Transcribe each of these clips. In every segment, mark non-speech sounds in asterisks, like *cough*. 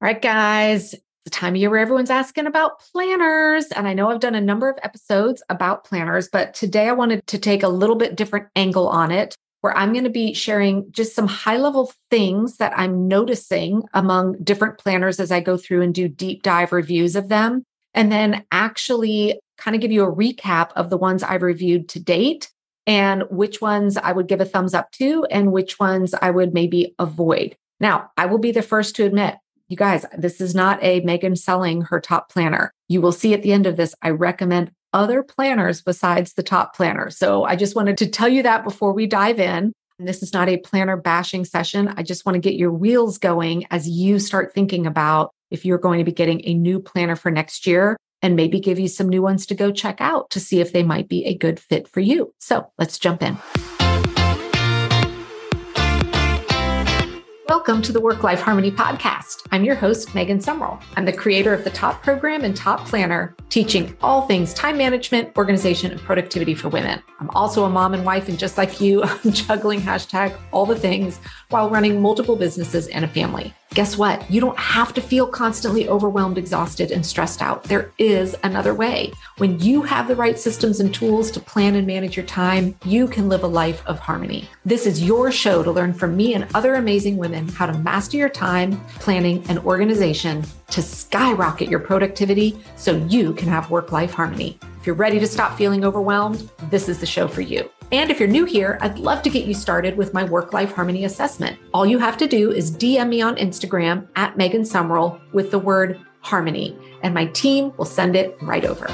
All right, guys, the time of year where everyone's asking about planners. And I know I've done a number of episodes about planners, but today I wanted to take a little bit different angle on it, where I'm going to be sharing just some high level things that I'm noticing among different planners as I go through and do deep dive reviews of them. And then actually kind of give you a recap of the ones I've reviewed to date and which ones I would give a thumbs up to and which ones I would maybe avoid. Now, I will be the first to admit you guys, this is not a Megan selling her top planner. You will see at the end of this, I recommend other planners besides the top planner. So I just wanted to tell you that before we dive in. And this is not a planner bashing session. I just want to get your wheels going as you start thinking about if you're going to be getting a new planner for next year and maybe give you some new ones to go check out to see if they might be a good fit for you. So let's jump in. Welcome to the Work Life Harmony Podcast. I'm your host, Megan Sumrell. I'm the creator of the Top Program and Top Planner, teaching all things time management, organization, and productivity for women. I'm also a mom and wife, and just like you, *laughs* I'm juggling hashtag all the things while running multiple businesses and a family. Guess what? You don't have to feel constantly overwhelmed, exhausted, and stressed out. There is another way. When you have the right systems and tools to plan and manage your time, you can live a life of harmony. This is your show to learn from me and other amazing women how to master your time, planning, and organization to skyrocket your productivity so you can have work life harmony. If you're ready to stop feeling overwhelmed, this is the show for you. And if you're new here, I'd love to get you started with my work life harmony assessment. All you have to do is DM me on Instagram at Megan Sumrell with the word harmony, and my team will send it right over.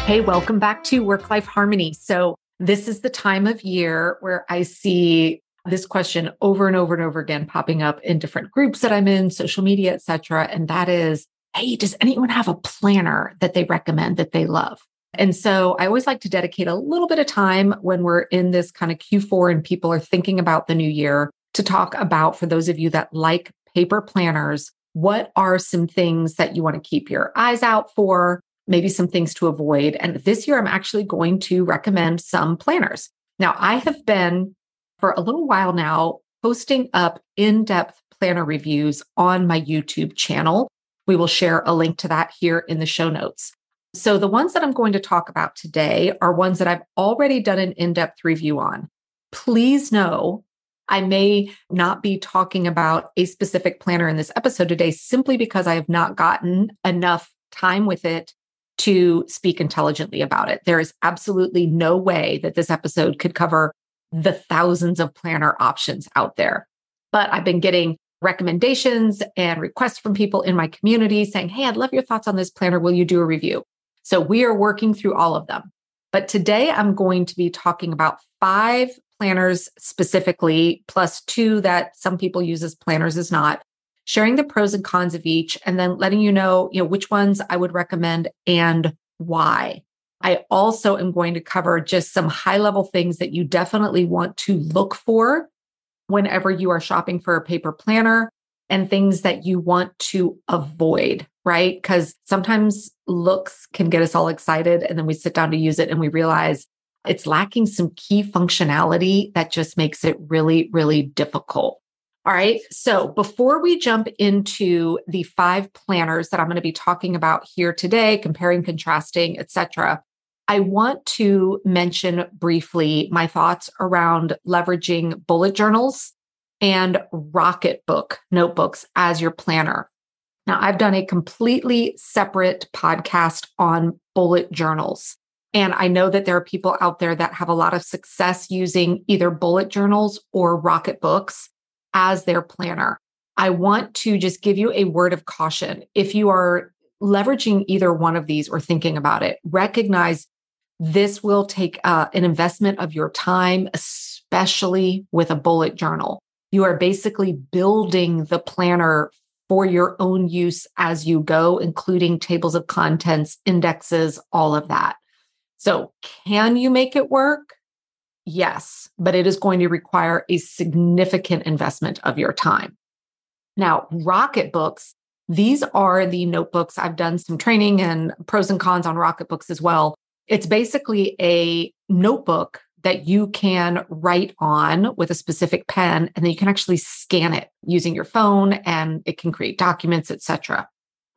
Hey, welcome back to Work Life Harmony. So, this is the time of year where I see this question over and over and over again popping up in different groups that I'm in, social media, etc. And that is, hey, does anyone have a planner that they recommend that they love? And so I always like to dedicate a little bit of time when we're in this kind of Q4 and people are thinking about the new year to talk about, for those of you that like paper planners, what are some things that you want to keep your eyes out for? Maybe some things to avoid. And this year, I'm actually going to recommend some planners. Now, I have been for a little while now posting up in depth planner reviews on my YouTube channel. We will share a link to that here in the show notes. So, the ones that I'm going to talk about today are ones that I've already done an in depth review on. Please know I may not be talking about a specific planner in this episode today simply because I have not gotten enough time with it to speak intelligently about it. There is absolutely no way that this episode could cover the thousands of planner options out there. But I've been getting recommendations and requests from people in my community saying, Hey, I'd love your thoughts on this planner. Will you do a review? So we are working through all of them. But today I'm going to be talking about five planners specifically, plus two that some people use as planners is not, sharing the pros and cons of each, and then letting you know, you know, which ones I would recommend and why. I also am going to cover just some high level things that you definitely want to look for whenever you are shopping for a paper planner and things that you want to avoid, right? Because sometimes looks can get us all excited and then we sit down to use it and we realize it's lacking some key functionality that just makes it really, really difficult. All right. So before we jump into the five planners that I'm going to be talking about here today, comparing, contrasting, etc., I want to mention briefly my thoughts around leveraging bullet journals and Rocketbook notebooks as your planner. Now, I've done a completely separate podcast on bullet journals. And I know that there are people out there that have a lot of success using either bullet journals or Rocketbooks as their planner. I want to just give you a word of caution. If you are leveraging either one of these or thinking about it, recognize this will take uh, an investment of your time, especially with a bullet journal. You are basically building the planner for your own use as you go, including tables of contents, indexes, all of that. So, can you make it work? Yes, but it is going to require a significant investment of your time. Now, Rocketbooks, these are the notebooks. I've done some training and pros and cons on Rocketbooks as well. It's basically a notebook that you can write on with a specific pen and then you can actually scan it using your phone and it can create documents etc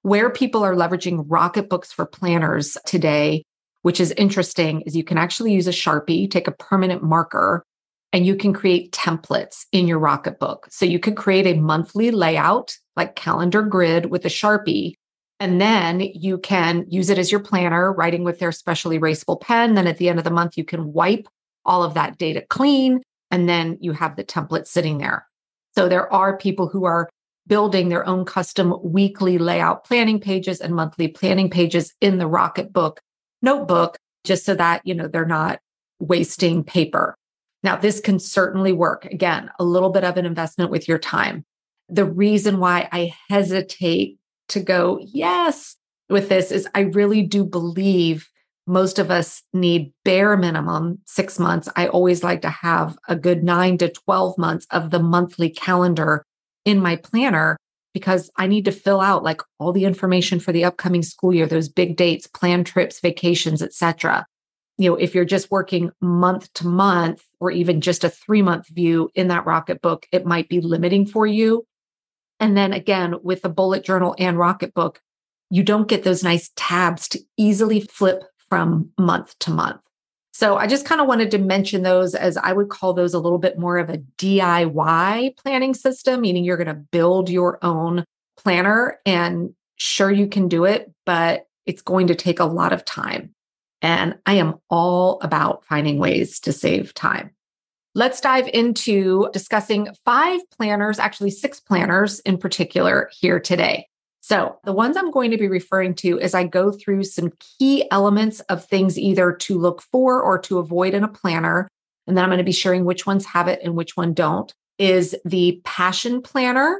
where people are leveraging rocketbooks for planners today which is interesting is you can actually use a sharpie take a permanent marker and you can create templates in your rocketbook so you could create a monthly layout like calendar grid with a sharpie and then you can use it as your planner, writing with their special erasable pen. Then at the end of the month, you can wipe all of that data clean. And then you have the template sitting there. So there are people who are building their own custom weekly layout planning pages and monthly planning pages in the Rocketbook notebook, just so that, you know, they're not wasting paper. Now, this can certainly work. Again, a little bit of an investment with your time. The reason why I hesitate to go, yes, with this is I really do believe most of us need bare minimum six months. I always like to have a good nine to 12 months of the monthly calendar in my planner because I need to fill out like all the information for the upcoming school year, those big dates, plan trips, vacations, etc. You know, if you're just working month to month or even just a three month view in that Rocketbook, it might be limiting for you. And then again, with the bullet journal and Rocketbook, you don't get those nice tabs to easily flip from month to month. So I just kind of wanted to mention those as I would call those a little bit more of a DIY planning system, meaning you're going to build your own planner and sure you can do it, but it's going to take a lot of time. And I am all about finding ways to save time. Let's dive into discussing five planners, actually, six planners in particular here today. So, the ones I'm going to be referring to as I go through some key elements of things either to look for or to avoid in a planner, and then I'm going to be sharing which ones have it and which one don't, is the Passion Planner.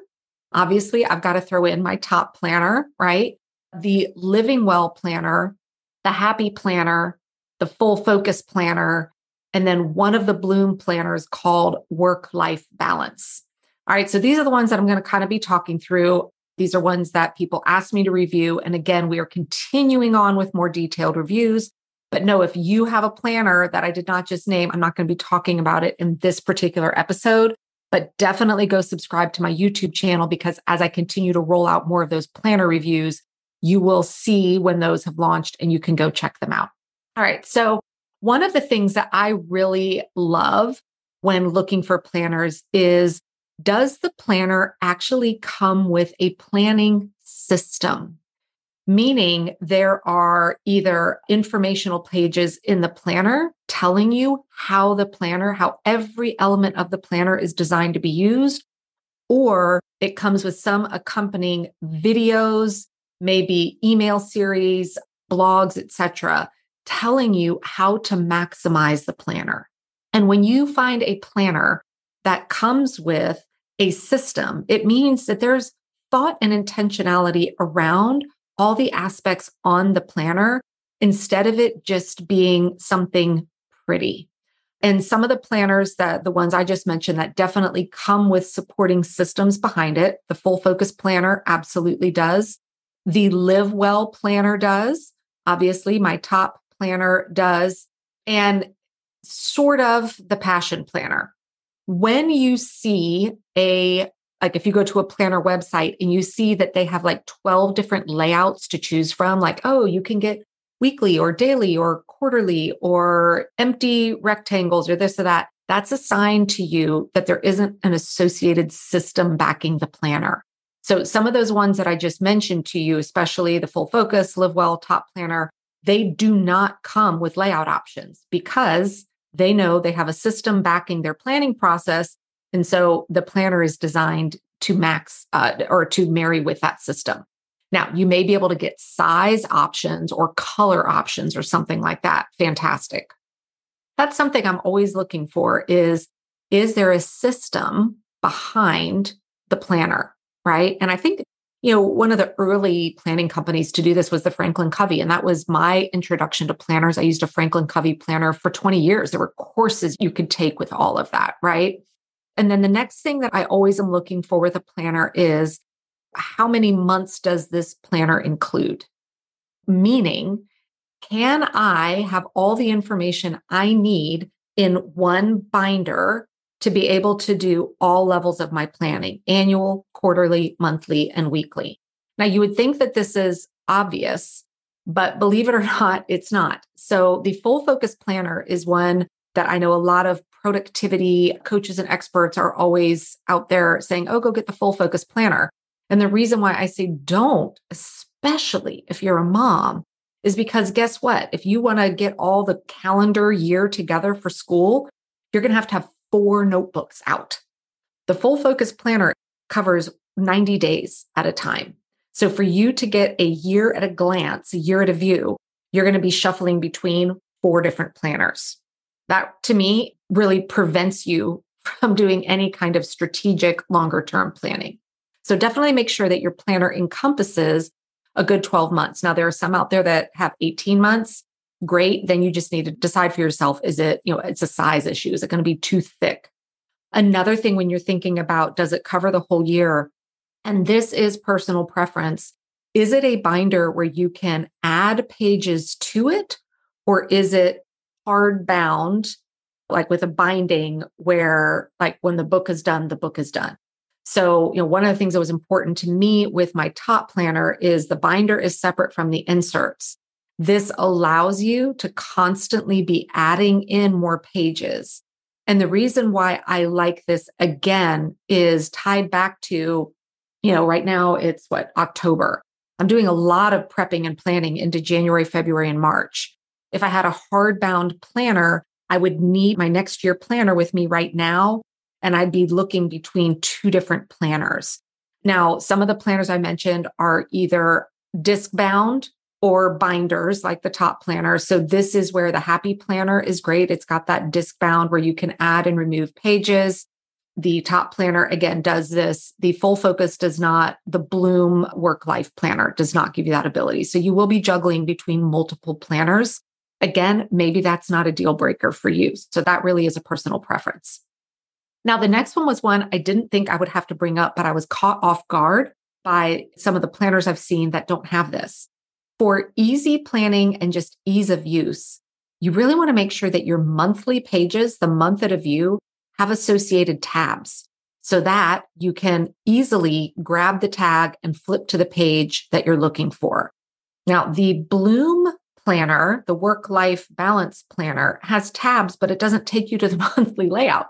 Obviously, I've got to throw in my top planner, right? The Living Well Planner, the Happy Planner, the Full Focus Planner, and then one of the Bloom planners called Work Life Balance. All right, so these are the ones that I'm going to kind of be talking through. These are ones that people asked me to review. And again, we are continuing on with more detailed reviews. But no, if you have a planner that I did not just name, I'm not going to be talking about it in this particular episode. But definitely go subscribe to my YouTube channel because as I continue to roll out more of those planner reviews, you will see when those have launched and you can go check them out. All right. So one of the things that I really love when looking for planners is does the planner actually come with a planning system? Meaning there are either informational pages in the planner telling you how the planner, how every element of the planner is designed to be used, or it comes with some accompanying videos, maybe email series, blogs, etc telling you how to maximize the planner. And when you find a planner that comes with a system, it means that there's thought and intentionality around all the aspects on the planner instead of it just being something pretty. And some of the planners that the ones I just mentioned that definitely come with supporting systems behind it. The full focus planner absolutely does. The live well planner does. Obviously, my top planner does, and sort of the passion planner. When you see a like if you go to a planner website and you see that they have like 12 different layouts to choose from, like, oh, you can get weekly or daily or quarterly or empty rectangles or this or that, that's a sign to you that there isn't an associated system backing the planner. So some of those ones that I just mentioned to you, especially the full focus, live well, top planner, they do not come with layout options because they know they have a system backing their planning process. And so the planner is designed to max uh, or to marry with that system. Now, you may be able to get size options or color options or something like that. Fantastic. That's something I'm always looking for is is there a system behind the planner, right? And I think you know, one of the early planning companies to do this was the Franklin Covey. And that was my introduction to planners. I used a Franklin Covey planner for 20 years. There were courses you could take with all of that, right? And then the next thing that I always am looking for with a planner is how many months does this planner include? Meaning, can I have all the information I need in one binder to be able to do all levels of my planning annual, quarterly, monthly, and weekly. Now, you would think that this is obvious, but believe it or *laughs* not, it's not. So, the full focus planner is one that I know a lot of productivity coaches and experts are always out there saying, oh, go get the full focus planner. And the reason why I say don't, especially if you're a mom, is because guess what? If you want to get all the calendar year together for school, you're going to have to have four notebooks out. The full focus planner covers 90 days at a time. So for you to get a year at a glance, a year at a view, you're going to be shuffling between four different planners. That to me really prevents you *laughs* from doing any kind of strategic longer term planning. So definitely make sure that your planner encompasses a good 12 months. Now, there are some out there that have 18 months. Great. Then you just need to decide for yourself is it, you know, it's a size issue. Is it going to be too thick? Another thing when you're thinking about does it cover the whole year? And this is personal preference. Is it a binder where you can add pages to it? Or is it hard bound, like with a binding where, like, when the book is done, the book is done? So, you know, one of the things that was important to me with my top planner is the binder is separate from the inserts. This allows you to constantly be adding in more pages. And the reason why I like this again is tied back to, you know, right now it's what, October. I'm doing a lot of prepping and planning into January, February, and March. If I had a hardbound planner, I would need my next year planner with me right now and I'd be looking between two different planners. Now, some of the planners I mentioned are either disc bound or binders like the top planner. So this is where the happy planner is great. It's got that disc bound where you can add and remove pages. The top planner again does this. The full focus does not, the Bloom work life planner does not give you that ability. So you will be juggling between multiple planners. Again, maybe that's not a deal breaker for you. So that really is a personal preference. Now, the next one was one I didn't think I would have to bring up, but I was caught off guard by some of the planners I've seen that don't have this. For easy planning and just ease of use, you really want to make sure that your monthly pages, the month at a view, have associated tabs so that you can easily grab the tag and flip to the page that you're looking for. Now, the Bloom planner, the work life balance planner, has tabs, but it doesn't take you to the *laughs* monthly layout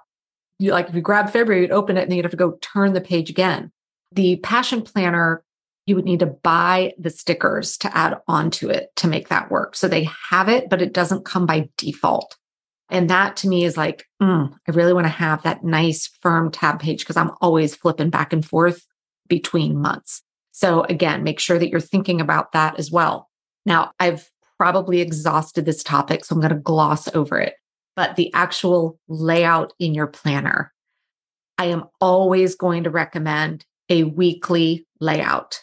you like if you grab February, you'd open it and then you'd have to go turn the page again. The passion planner, you would need to buy the stickers to add onto it to make that work. So they have it, but it doesn't come by default. And that to me is like, mm, I really want to have that nice firm tab page because I'm always flipping back and forth between months. So again, make sure that you're thinking about that as well. Now, I've probably exhausted this topic, so I'm going to gloss over it but the actual layout in your planner. I am always going to recommend a weekly layout.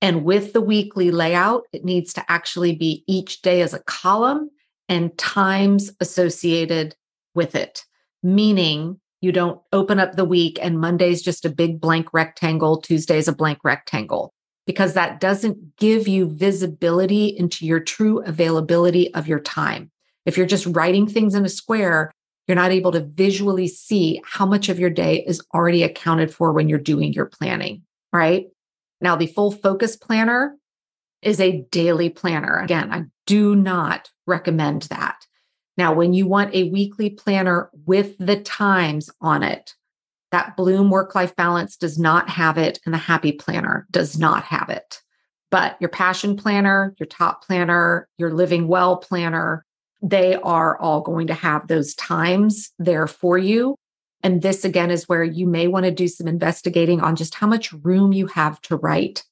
And with the weekly layout, it needs to actually be each day as a column and times associated with it, meaning you don't open up the week and Monday's just a big blank rectangle, Tuesday's a blank rectangle, because that doesn't give you visibility into your true availability of your time. If you're just writing things in a square, you're not able to visually see how much of your day is already accounted for when you're doing your planning, right? Now, the full focus planner is a daily planner. Again, I do not recommend that. Now, when you want a weekly planner with the times on it, that Bloom work life balance does not have it, and the Happy Planner does not have it. But your passion planner, your top planner, your living well planner, they are all going to have those times there for you. And this again is where you may want to do some investigating on just how much room you have to write.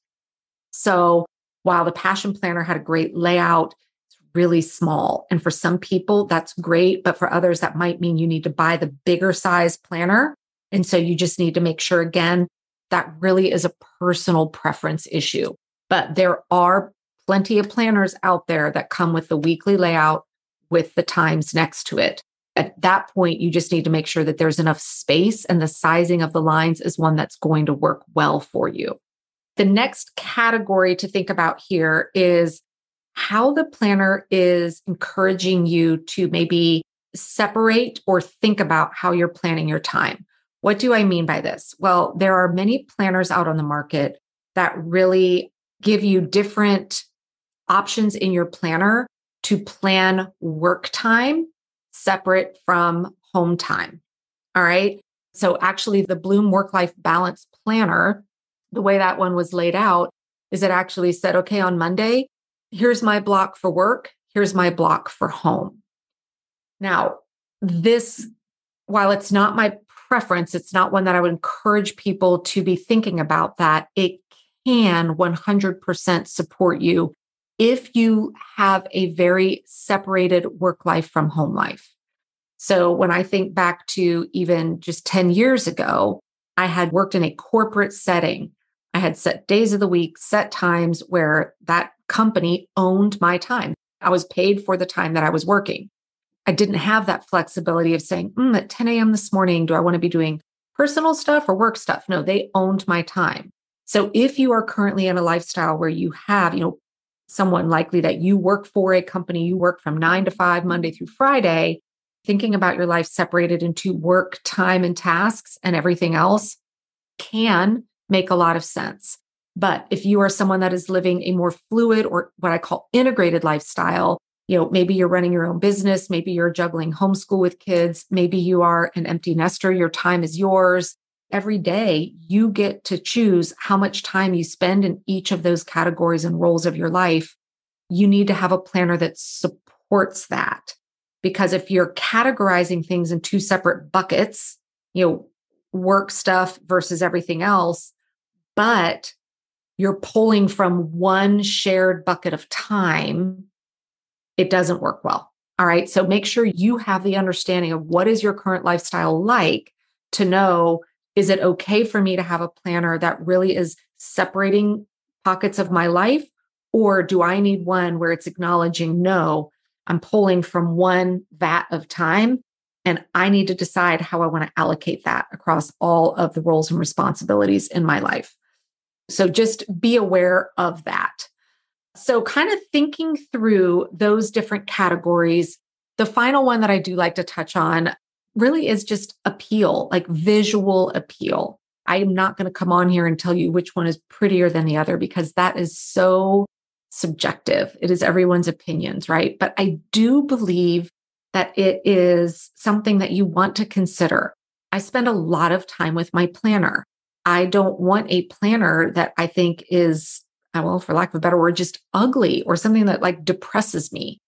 So while the Passion Planner had a great layout, it's really small. And for some people, that's great. But for others, that might mean you need to buy the bigger size planner. And so you just need to make sure, again, that really is a personal preference issue. But there are plenty of planners out there that come with the weekly layout with the times next to it. At that point, you just need to make sure that there's enough space and the sizing of the lines is one that's going to work well for you. The next category to think about here is how the planner is encouraging you to maybe separate or think about how you're planning your time. What do I mean by this? Well, there are many planners out on the market that really give you different options in your planner to plan work time separate from home time. All right. So, actually, the Bloom work life balance planner, the way that one was laid out is it actually said, okay, on Monday, here's my block for work, here's my block for home. Now, this, while it's not my preference, it's not one that I would encourage people to be thinking about that. It can 100% support you if you have a very separated work life from home life. So when I think back to even just 10 years ago, I had worked in a corporate setting. I had set days of the week, set times where that company owned my time. I was paid for the time that I was working. I didn't have that flexibility of saying, mm, at 10 a.m. this morning, do I want to be doing personal stuff or work stuff? No, they owned my time. So if you are currently in a lifestyle where you have, you know, someone likely that you work for a company, you work from nine to five, Monday through Friday, thinking about your life separated into work, time, and tasks and everything else can make a lot of sense. But if you are someone that is living a more fluid or what I call integrated lifestyle, you know, maybe you're running your own business, maybe you're juggling homeschool with kids, maybe you are an empty nester, your time is yours. Every day, you get to choose how much time you spend in each of those categories and roles of your life. You need to have a planner that supports that. Because if you're categorizing things in two separate buckets, you know, work stuff versus everything else, but you're pulling from one shared bucket of time it doesn't work well. All right. So make sure you have the understanding of what is your current lifestyle like to know is it okay for me to have a planner that really is separating pockets of my life? Or do I need one where it's acknowledging, no, I'm pulling from one vat of time and I need to decide how I want to allocate that across all of the roles and responsibilities in my life. So just be aware of that. So, kind of thinking through those different categories, the final one that I do like to touch on really is just appeal, like visual appeal. I am not going to come on here and tell you which one is prettier than the other because that is so subjective. It is everyone's opinions, right? But I do believe that it is something that you want to consider. I spend a lot of time with my planner. I don't want a planner that I think is uh, well, for lack of a better word, just ugly or something that like depresses me.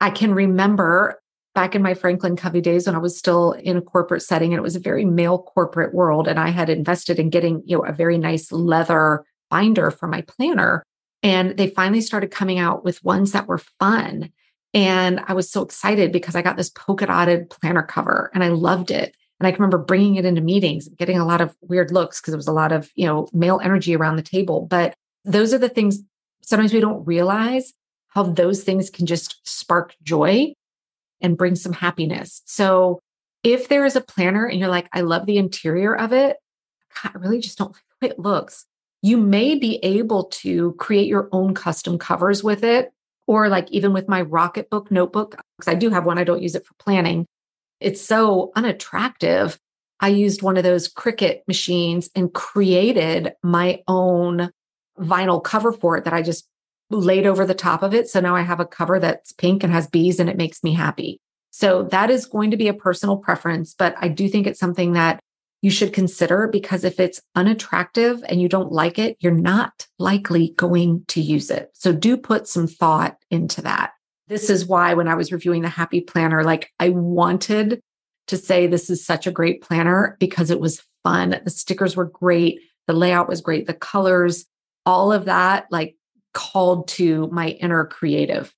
I can remember back in my Franklin Covey days when I was still in a corporate setting and it was a very male corporate world. And I had invested in getting, you know, a very nice leather binder for my planner. And they finally started coming out with ones that were fun. And I was so excited because I got this polka dotted planner cover and I loved it. And I can remember bringing it into meetings, getting a lot of weird looks because it was a lot of, you know, male energy around the table. But those are the things sometimes we don't realize how those things can just spark joy and bring some happiness. So if there is a planner and you're like, I love the interior of it, God, I really just don't like way it looks. You may be able to create your own custom covers with it. Or like even with my Rocketbook notebook, because I do have one, I don't use it for planning. It's so unattractive. I used one of those Cricut machines and created my own vinyl cover for it that I just laid over the top of it. So now I have a cover that's pink and has bees and it makes me happy. So that is going to be a personal preference, but I do think it's something that you should consider because if it's unattractive and you don't like it, you're not likely going to use it. So do put some thought into that. This is why when I was reviewing the Happy Planner, like I wanted to say this is such a great planner because it was fun. The stickers were great. The layout was great. The colors, all of that like called to my inner creative.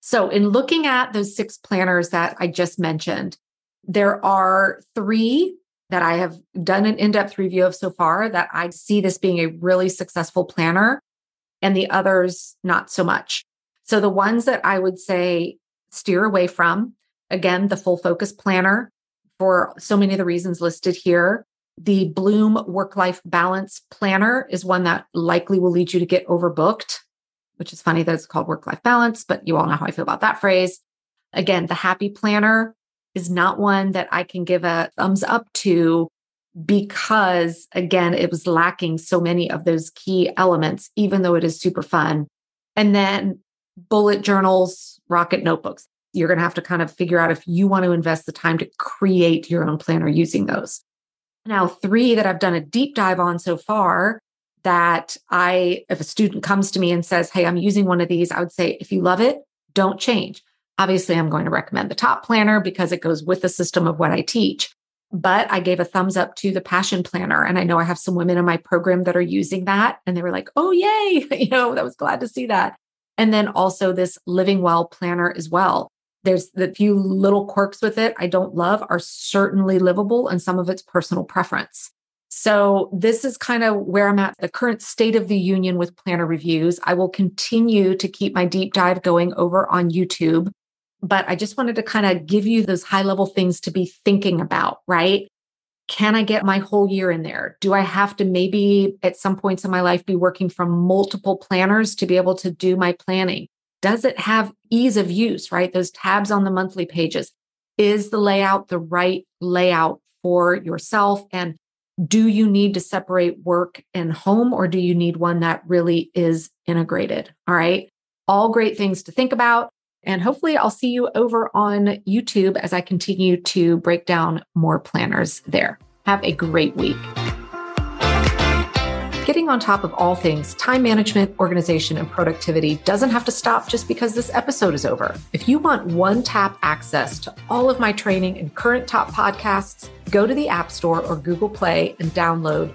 So, in looking at those six planners that I just mentioned, there are three that I have done an in depth review of so far that I see this being a really successful planner, and the others not so much. So, the ones that I would say steer away from again, the full focus planner for so many of the reasons listed here. The Bloom work life balance planner is one that likely will lead you to get overbooked, which is funny that it's called work life balance, but you all know how I feel about that phrase. Again, the happy planner, is not one that I can give a thumbs up to because, again, it was lacking so many of those key elements, even though it is super fun. And then bullet journals, rocket notebooks. You're going to have to kind of figure out if you want to invest the time to create your own planner using those. Now, three that I've done a deep dive on so far that I, if a student comes to me and says, Hey, I'm using one of these, I would say, if you love it, don't change. Obviously, I'm going to recommend the top planner because it goes with the system of what I teach. But I gave a thumbs up to the passion planner. And I know I have some women in my program that are using that. And they were like, oh, yay. *laughs* you know, that was glad to see that. And then also this living well planner as well. There's the few little quirks with it I don't love are certainly livable and some of it's personal preference. So, this is kind of where I'm at the current state of the union with planner reviews. I will continue to keep my deep dive going over on YouTube, but I just wanted to kind of give you those high level things to be thinking about, right? Can I get my whole year in there? Do I have to maybe at some points in my life be working from multiple planners to be able to do my planning? Does it have ease of use, right? Those tabs on the monthly pages. Is the layout the right layout for yourself? And do you need to separate work and home, or do you need one that really is integrated? All right. All great things to think about. And hopefully, I'll see you over on YouTube as I continue to break down more planners there. Have a great week. Getting on top of all things time management, organization, and productivity doesn't have to stop just because this episode is over. If you want one tap access to all of my training and current top podcasts, go to the App Store or Google Play and download